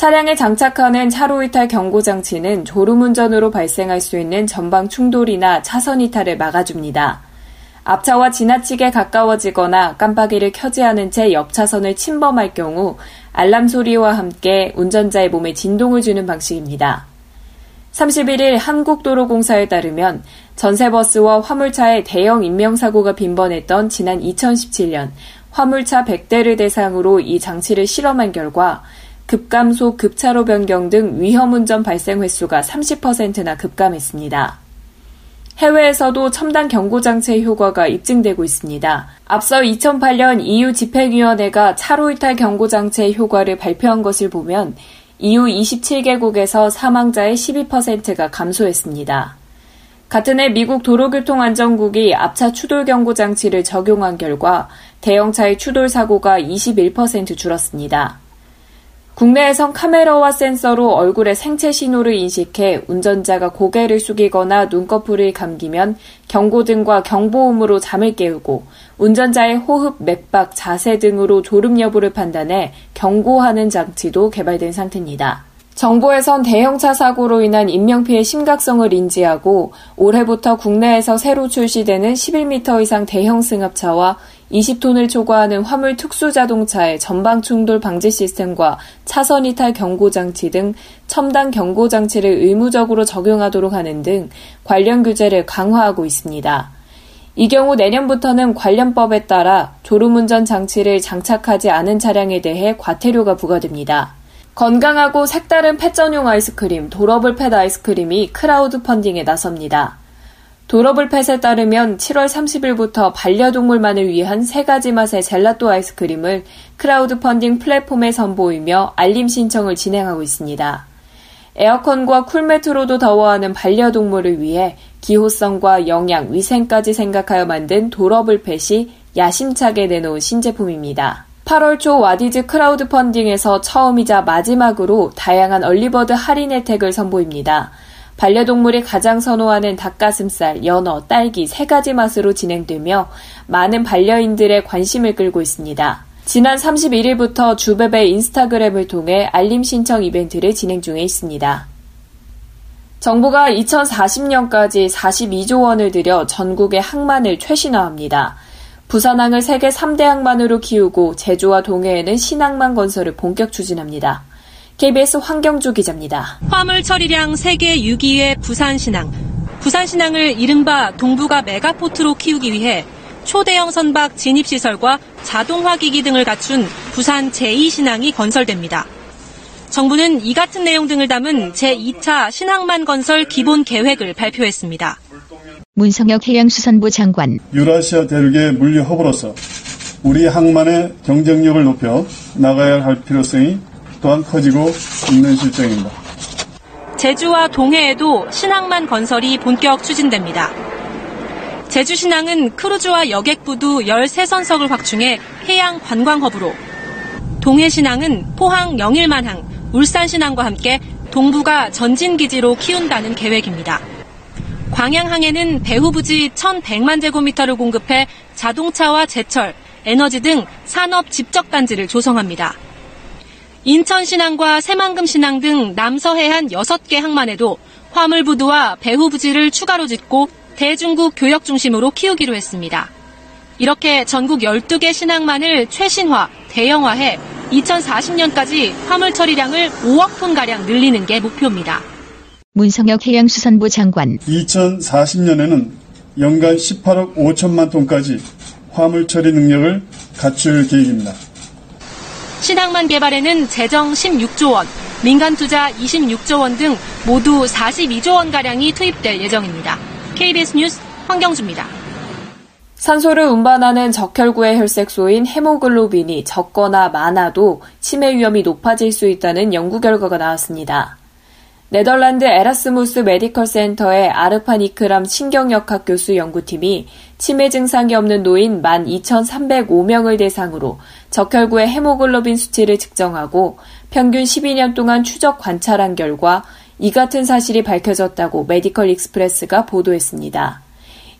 차량에 장착하는 차로 이탈 경고 장치는 졸음 운전으로 발생할 수 있는 전방 충돌이나 차선 이탈을 막아줍니다. 앞차와 지나치게 가까워지거나 깜빡이를 켜지 않은 채 옆차선을 침범할 경우 알람 소리와 함께 운전자의 몸에 진동을 주는 방식입니다. 31일 한국도로공사에 따르면 전세버스와 화물차의 대형 인명사고가 빈번했던 지난 2017년 화물차 100대를 대상으로 이 장치를 실험한 결과 급감속, 급차로 변경 등 위험 운전 발생 횟수가 30%나 급감했습니다. 해외에서도 첨단 경고장치의 효과가 입증되고 있습니다. 앞서 2008년 EU 집행위원회가 차로 이탈 경고장치의 효과를 발표한 것을 보면 EU 27개국에서 사망자의 12%가 감소했습니다. 같은 해 미국 도로교통안전국이 앞차 추돌 경고 장치를 적용한 결과 대형차의 추돌 사고가 21% 줄었습니다. 국내에선 카메라와 센서로 얼굴의 생체 신호를 인식해 운전자가 고개를 숙이거나 눈꺼풀을 감기면 경고등과 경보음으로 잠을 깨우고 운전자의 호흡, 맥박, 자세 등으로 졸음 여부를 판단해 경고하는 장치도 개발된 상태입니다. 정부에선 대형차 사고로 인한 인명피해 심각성을 인지하고 올해부터 국내에서 새로 출시되는 11m 이상 대형 승합차와 20톤을 초과하는 화물 특수 자동차의 전방 충돌 방지 시스템과 차선 이탈 경고 장치 등 첨단 경고 장치를 의무적으로 적용하도록 하는 등 관련 규제를 강화하고 있습니다. 이 경우 내년부터는 관련법에 따라 졸음운전 장치를 장착하지 않은 차량에 대해 과태료가 부과됩니다. 건강하고 색다른 펫 전용 아이스크림 도러블 펫 아이스크림이 크라우드 펀딩에 나섭니다. 도러블 펫에 따르면 7월 30일부터 반려동물만을 위한 세 가지 맛의 젤라또 아이스크림을 크라우드 펀딩 플랫폼에 선보이며 알림 신청을 진행하고 있습니다. 에어컨과 쿨매트로도 더워하는 반려동물을 위해 기호성과 영양, 위생까지 생각하여 만든 도러블 펫이 야심차게 내놓은 신제품입니다. 8월 초 와디즈 크라우드 펀딩에서 처음이자 마지막으로 다양한 얼리버드 할인 혜택을 선보입니다. 반려동물이 가장 선호하는 닭가슴살, 연어, 딸기 세 가지 맛으로 진행되며 많은 반려인들의 관심을 끌고 있습니다. 지난 31일부터 주베베 인스타그램을 통해 알림 신청 이벤트를 진행 중에 있습니다. 정부가 2040년까지 42조 원을 들여 전국의 항만을 최신화합니다. 부산항을 세계 3대 항만으로 키우고 제주와 동해에는 신항만 건설을 본격 추진합니다. KBS 황경주 기자입니다. 화물 처리량 세계 6위의 부산신항. 부산신항을 이른바 동북아 메가포트로 키우기 위해 초대형 선박 진입시설과 자동화 기기 등을 갖춘 부산 제2신항이 건설됩니다. 정부는 이 같은 내용 등을 담은 제2차 신항만 건설 기본 계획을 발표했습니다. 문성혁 해양수산부 장관. 유라시아 대륙의 물류 허브로서 우리 항만의 경쟁력을 높여 나가야 할 필요성이 또한 커지고 있는 실정입니다. 제주와 동해에도 신항만 건설이 본격 추진됩니다. 제주신항은 크루즈와 여객부두 13선석을 확충해 해양 관광허브로 동해신항은 포항 영일만항, 울산신항과 함께 동부가 전진기지로 키운다는 계획입니다. 광양항에는 배후 부지 1,100만 제곱미터를 공급해 자동차와 제철, 에너지 등 산업 집적 단지를 조성합니다. 인천신항과 새만금신항 등 남서해안 6개 항만에도 화물부두와 배후부지를 추가로 짓고 대중국 교역 중심으로 키우기로 했습니다. 이렇게 전국 12개 신항만을 최신화, 대형화해 2040년까지 화물 처리량을 5억 톤가량 늘리는 게 목표입니다. 문성혁 해양수산부 장관. 2040년에는 연간 18억 5천만 톤까지 화물 처리 능력을 갖출 계획입니다. 신항만 개발에는 재정 16조 원, 민간 투자 26조 원 등 모두 42조 원가량이 투입될 예정입니다. KBS 뉴스 황경주입니다. 산소를 운반하는 적혈구의 혈색소인 헤모글로빈이 적거나 많아도 치매 위험이 높아질 수 있다는 연구 결과가 나왔습니다. 네덜란드 에라스무스 메디컬 센터의 아르판 이크람 신경역학 교수 연구팀이 치매 증상이 없는 노인 12,305명을 대상으로 적혈구의 헤모글로빈 수치를 측정하고 평균 12년 동안 추적 관찰한 결과 이 같은 사실이 밝혀졌다고 메디컬 익스프레스가 보도했습니다.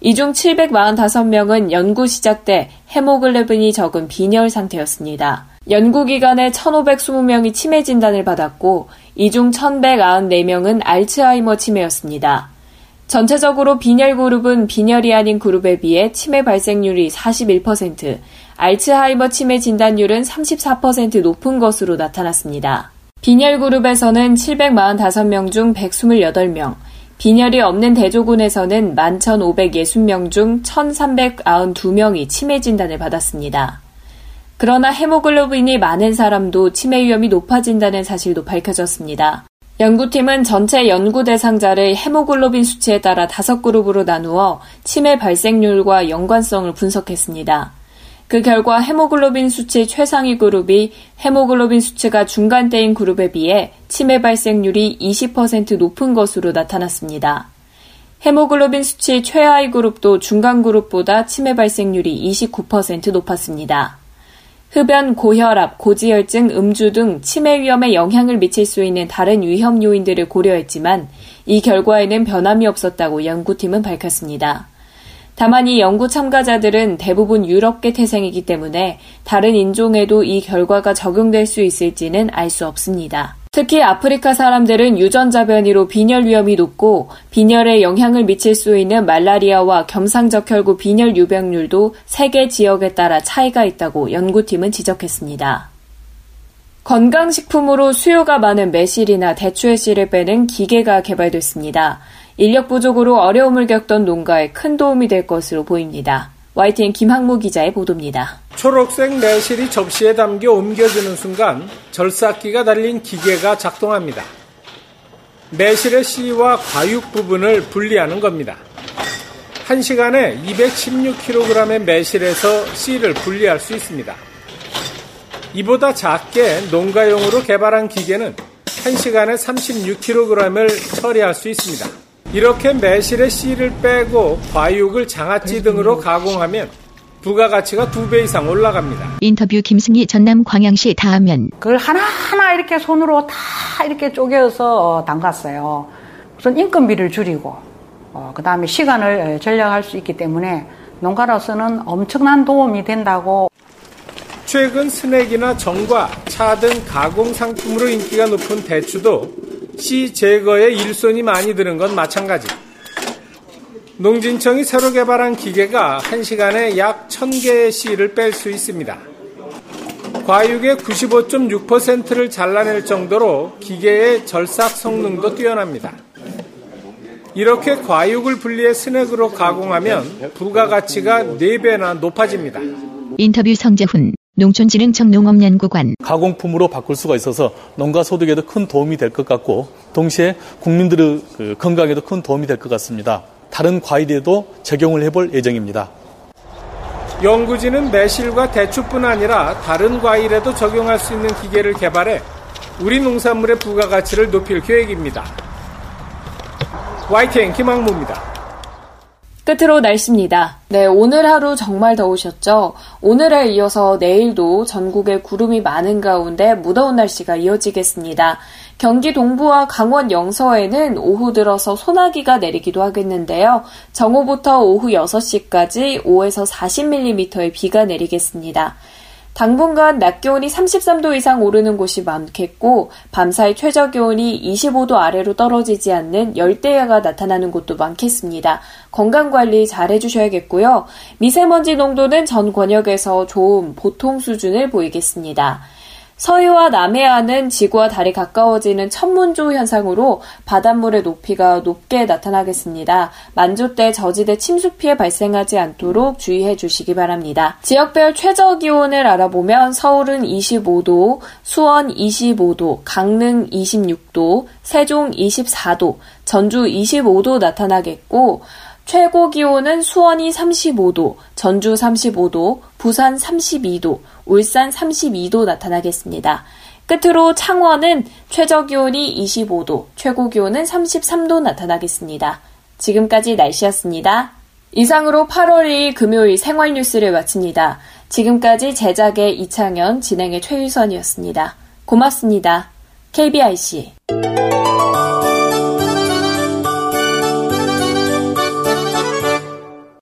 이 중 745명은 연구 시작 때 헤모글로빈이 적은 빈혈 상태였습니다. 연구기간에 1,520명이 치매 진단을 받았고 이 중 1,194명은 알츠하이머 치매였습니다. 전체적으로 빈혈 그룹은 빈혈이 아닌 그룹에 비해 치매 발생률이 41%, 알츠하이머 치매 진단율은 34% 높은 것으로 나타났습니다. 빈혈 그룹에서는 745명 중 128명, 빈혈이 없는 대조군에서는 11,560명 중 1,392명이 치매 진단을 받았습니다. 그러나 헤모글로빈이 많은 사람도 치매 위험이 높아진다는 사실도 밝혀졌습니다. 연구팀은 전체 연구 대상자를 헤모글로빈 수치에 따라 다섯 그룹으로 나누어 치매 발생률과 연관성을 분석했습니다. 그 결과 헤모글로빈 수치 최상위 그룹이 헤모글로빈 수치가 중간대인 그룹에 비해 치매 발생률이 20% 높은 것으로 나타났습니다. 헤모글로빈 수치 최하위 그룹도 중간 그룹보다 치매 발생률이 29% 높았습니다. 흡연, 고혈압, 고지혈증, 음주 등 치매 위험에 영향을 미칠 수 있는 다른 위험 요인들을 고려했지만 이 결과에는 변함이 없었다고 연구팀은 밝혔습니다. 다만 이 연구 참가자들은 대부분 유럽계 태생이기 때문에 다른 인종에도 이 결과가 적용될 수 있을지는 알 수 없습니다. 특히 아프리카 사람들은 유전자 변이로 빈혈 위험이 높고 빈혈에 영향을 미칠 수 있는 말라리아와 겸상적혈구 빈혈 유병률도 세계 지역에 따라 차이가 있다고 연구팀은 지적했습니다. 건강식품으로 수요가 많은 매실이나 대추의 씨를 빼는 기계가 개발됐습니다. 인력 부족으로 어려움을 겪던 농가에 큰 도움이 될 것으로 보입니다. YTN 김학무 기자의 보도입니다. 초록색 매실이 접시에 담겨 옮겨지는 순간 절삭기가 달린 기계가 작동합니다. 매실의 씨와 과육 부분을 분리하는 겁니다. 1시간에 216kg의 매실에서 씨를 분리할 수 있습니다. 이보다 작게 농가용으로 개발한 기계는 1시간에 36kg을 처리할 수 있습니다. 이렇게 매실의 씨를 빼고 과육을 장아찌 등으로 가공하면 부가가치가 두 배 이상 올라갑니다. 인터뷰 김승희 전남 광양시 다하면 그걸 하나하나 이렇게 손으로 다 이렇게 쪼개서 담갔어요. 우선 인건비를 줄이고 어, 그 다음에 시간을 절약할 수 있기 때문에 농가로서는 엄청난 도움이 된다고 최근 스낵이나 전과, 차 등 가공 상품으로 인기가 높은 대추도 씨 제거에 일손이 많이 드는 건 마찬가지. 농진청이 새로 개발한 기계가 1시간에 약 1000개의 씨를 뺄 수 있습니다. 과육의 95.6%를 잘라낼 정도로 기계의 절삭 성능도 뛰어납니다. 이렇게 과육을 분리해 스낵으로 가공하면 부가가치가 4배나 높아집니다. 인터뷰 성재훈 농촌진흥청 농업연구관 가공품으로 바꿀 수가 있어서 농가 소득에도 큰 도움이 될 것 같고 동시에 국민들의 그 건강에도 큰 도움이 될 것 같습니다. 다른 과일에도 적용을 해볼 예정입니다. 연구진은 매실과 대추뿐 아니라 다른 과일에도 적용할 수 있는 기계를 개발해 우리 농산물의 부가가치를 높일 계획입니다. YTN 김학무입니다. 끝으로 날씨입니다. 네, 오늘 하루 정말 더우셨죠? 오늘에 이어서 내일도 전국에 구름이 많은 가운데 무더운 날씨가 이어지겠습니다. 경기 동부와 강원 영서에는 오후 들어서 소나기가 내리기도 하겠는데요. 정오부터 오후 6시까지 5에서 40mm의 비가 내리겠습니다. 당분간 낮 기온이 33도 이상 오르는 곳이 많겠고 밤사이 최저 기온이 25도 아래로 떨어지지 않는 열대야가 나타나는 곳도 많겠습니다. 건강 관리 잘 해주셔야겠고요. 미세먼지 농도는 전 권역에서 좋은 보통 수준을 보이겠습니다. 서해와 남해안은 지구와 달이 가까워지는 천문조 현상으로 바닷물의 높이가 높게 나타나겠습니다. 만조 때 저지대 침수 피해 발생하지 않도록 주의해 주시기 바랍니다. 지역별 최저 기온을 알아보면 서울은 25도, 수원 25도, 강릉 26도, 세종 24도, 전주 25도 나타나겠고 최고 기온은 수원이 35도, 전주 35도, 부산 32도, 울산 32도 나타나겠습니다. 끝으로 창원은 최저 기온이 25도, 최고 기온은 33도 나타나겠습니다. 지금까지 날씨였습니다. 이상으로 8월 2일 금요일 생활 뉴스를 마칩니다. 지금까지 제작의 이창현, 진행의 최유선이었습니다. 고맙습니다. KBIC